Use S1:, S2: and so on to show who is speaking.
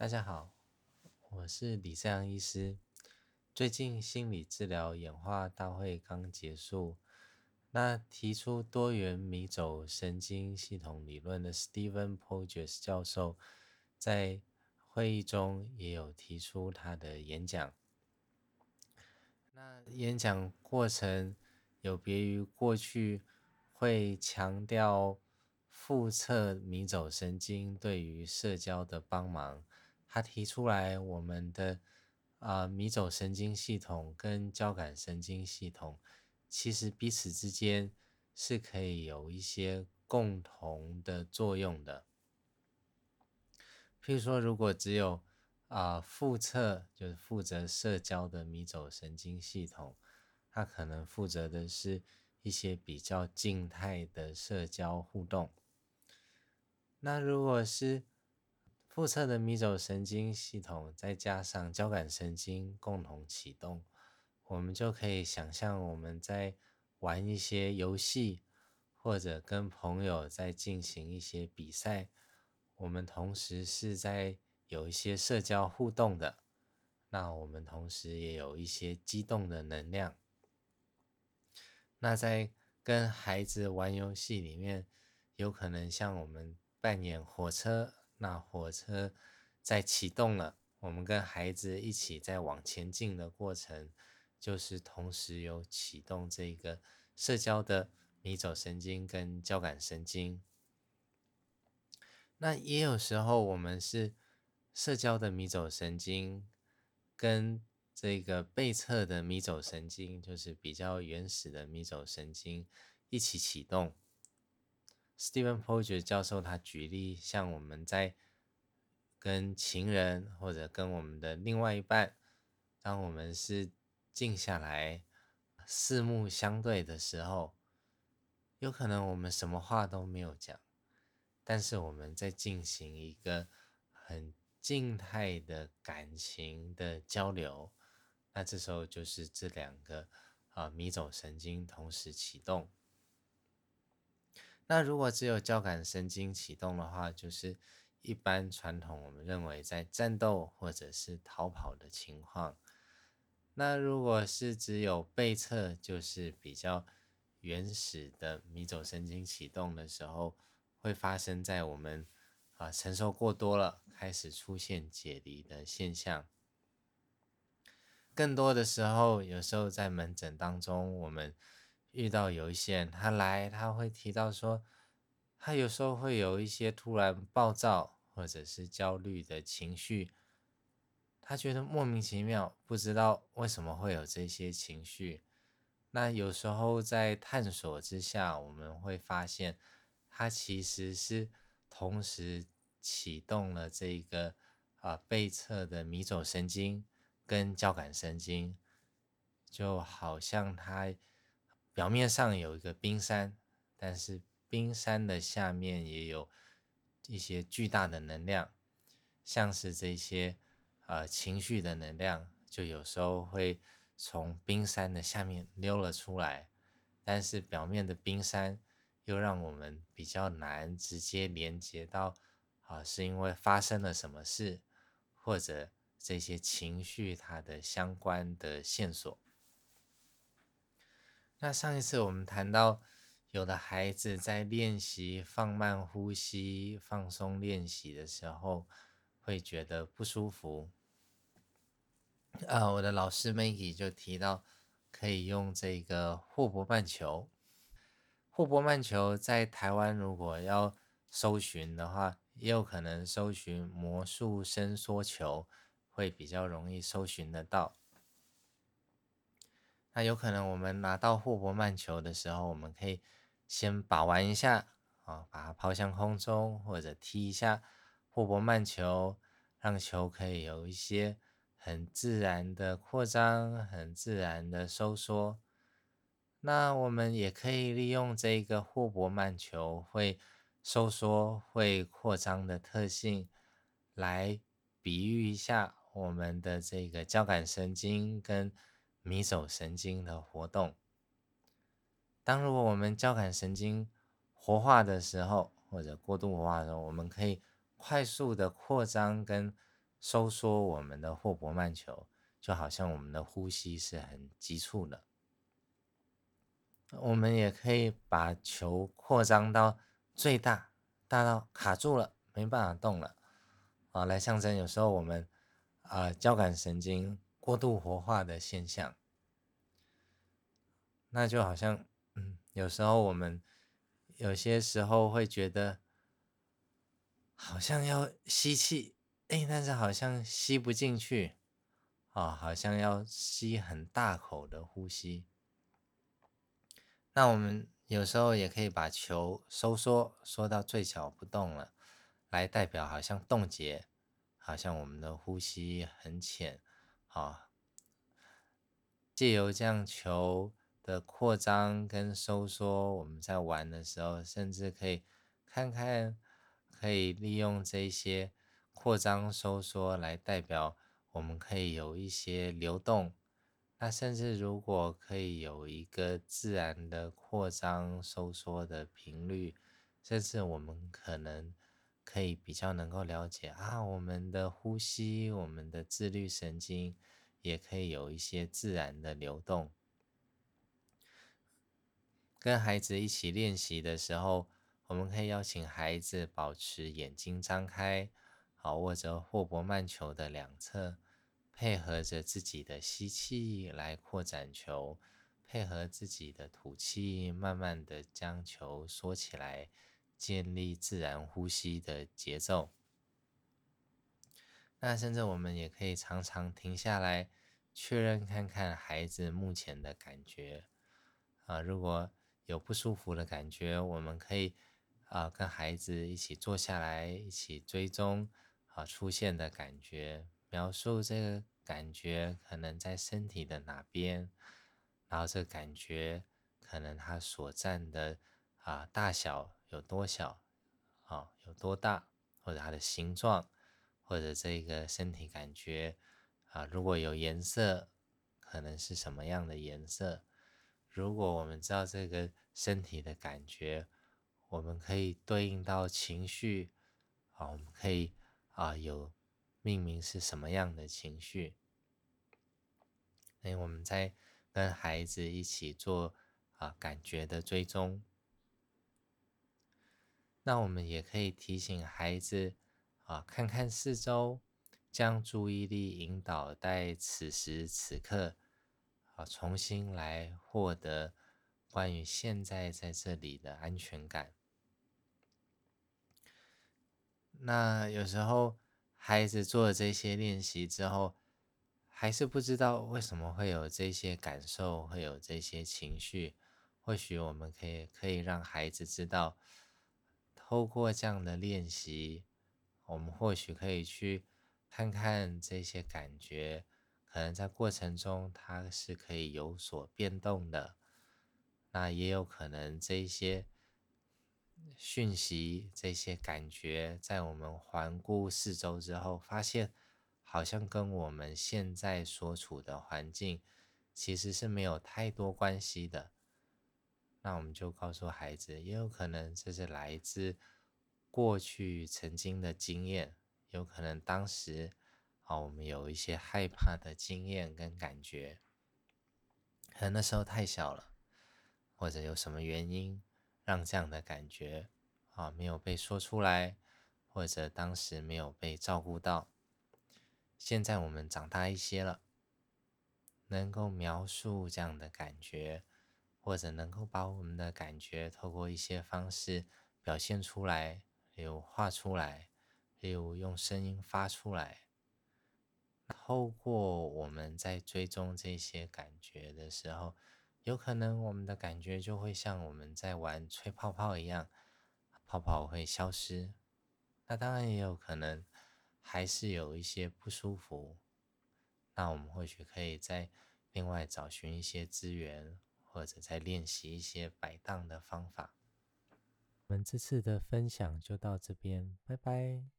S1: 大家好，我是李世阳医师。最近心理治疗演化大会刚结束，那提出多元迷走神经系统理论的 Stephen Porges 教授，在会议中也有提出他的演讲。那演讲过程有别于过去会强调腹侧迷走神经对于社交的帮忙。他提出来，我们的啊迷走神经系统跟交感神经系统，其实彼此之间是可以有一些共同的作用的。譬如说，如果只有啊腹侧就是负责社交的迷走神经系统，它可能负责的是一些比较静态的社交互动。那如果是腹侧的迷走神经系统再加上交感神经共同启动，我们就可以想象我们在玩一些游戏，或者跟朋友在进行一些比赛，我们同时是在有一些社交互动的，那我们同时也有一些激动的能量。那在跟孩子玩游戏里面，有可能像我们扮演火车。那火车在启动了，我们跟孩子一起在往前进的过程，就是同时有启动这个社交的迷走神经跟交感神经。那也有时候我们是社交的迷走神经跟这个背侧的迷走神经，就是比较原始的迷走神经一起启动。Stephen Porges 教授他举例，像我们在跟情人或者跟我们的另外一半，当我们是静下来四目相对的时候，有可能我们什么话都没有讲，但是我们在进行一个很静态的感情的交流，那这时候就是这两个啊迷走神经同时启动。那如果只有交感神经启动的话，就是一般传统我们认为在战斗或者是逃跑的情况。那如果是只有背侧，就是比较原始的迷走神经启动的时候，会发生在我们啊承受过多了，开始出现解离的现象。更多的时候，有时候在门诊当中，我们。遇到有一些人，他来，他会提到说，他有时候会有一些突然暴躁或者是焦虑的情绪，他觉得莫名其妙，不知道为什么会有这些情绪。那有时候在探索之下，我们会发现，他其实是同时启动了这个啊背侧的迷走神经跟交感神经，就好像他。表面上有一个冰山，但是冰山的下面也有一些巨大的能量，像是这些呃情绪的能量，就有时候会从冰山的下面溜了出来，但是表面的冰山又让我们比较难直接连接到啊，是因为发生了什么事，或者这些情绪它的相关的线索。那上一次我们谈到，有的孩子在练习放慢呼吸、放松练习的时候，会觉得不舒服。啊，我的老师 Maggie 就提到，可以用这个霍伯曼球。霍伯曼球在台湾如果要搜寻的话，也有可能搜寻魔术伸缩球，会比较容易搜寻得到。那有可能我们拿到霍伯曼球的时候，我们可以先把玩一下啊，把它抛向空中，或者踢一下霍伯曼球，让球可以有一些很自然的扩张，很自然的收缩。那我们也可以利用这个霍伯曼球会收缩、会扩张的特性，来比喻一下我们的这个交感神经跟。迷走神经的活动。当如果我们交感神经活化的时候，或者过度活化的时候，我们可以快速的扩张跟收缩我们的霍伯曼球，就好像我们的呼吸是很急促的。我们也可以把球扩张到最大，大到卡住了，没办法动了，啊，来象征有时候我们啊交感神经过度活化的现象。那就好像，嗯，有时候我们有些时候会觉得好像要吸气，哎，但是好像吸不进去，啊，好像要吸很大口的呼吸。那我们有时候也可以把球收缩，缩到最小不动了，来代表好像冻结，好像我们的呼吸很浅，啊，借由这样球的扩张跟收缩，我们在玩的时候，甚至可以看看，可以利用这些扩张收缩来代表，我们可以有一些流动。那甚至如果可以有一个自然的扩张收缩的频率，甚至我们可能可以比较能够了解啊，我们的呼吸，我们的自律神经也可以有一些自然的流动。跟孩子一起练习的时候，我们可以邀请孩子保持眼睛张开，好握着霍伯曼球的两侧。配合着自己的吸气来扩展球，配合自己的吐气，慢慢的将球缩起来，建立自然呼吸的节奏。那甚至我们也可以常常停下来，确认看看孩子目前的感觉。啊，如果有不舒服的感觉，我们可以啊跟孩子一起坐下来，一起追踪啊出现的感觉。描述这个感觉可能在身体的哪边，然后这感觉可能它所占的啊大小有多小，啊有多大，或者它的形状，或者这个身体感觉啊如果有颜色，可能是什么样的颜色？如果我们知道这个身体的感觉，我们可以对应到情绪，啊我们可以啊有。命名是什么样的情绪？哎，我们在跟孩子一起做啊感觉的追踪。那我们也可以提醒孩子啊，看看四周，将注意力引导在此时此刻，啊，重新来获得关于现在在这里的安全感。那有时候。孩子做了这些练习之后，还是不知道为什么会有这些感受，会有这些情绪。或许我们可以可以让孩子知道，透过这样的练习，我们或许可以去看看这些感觉，可能在过程中它是可以有所变动的。那也有可能这些。讯息这些感觉，在我们环顾四周之后，发现好像跟我们现在所处的环境其实是没有太多关系的。那我们就告诉孩子，也有可能这是来自过去曾经的经验，有可能当时啊我们有一些害怕的经验跟感觉，可能那时候太小了，或者有什么原因。让这样的感觉啊没有被说出来，或者当时没有被照顾到。现在我们长大一些了，能够描述这样的感觉，或者能够把我们的感觉透过一些方式表现出来，例如画出来，例如用声音发出来。透过我们在追踪这些感觉的时候。有可能我们的感觉就会像我们在玩吹泡泡一样，泡泡会消失。那当然也有可能还是有一些不舒服。那我们或许可以再另外找寻一些资源，或者在练习一些摆荡的方法。我们这次的分享就到这边，拜拜。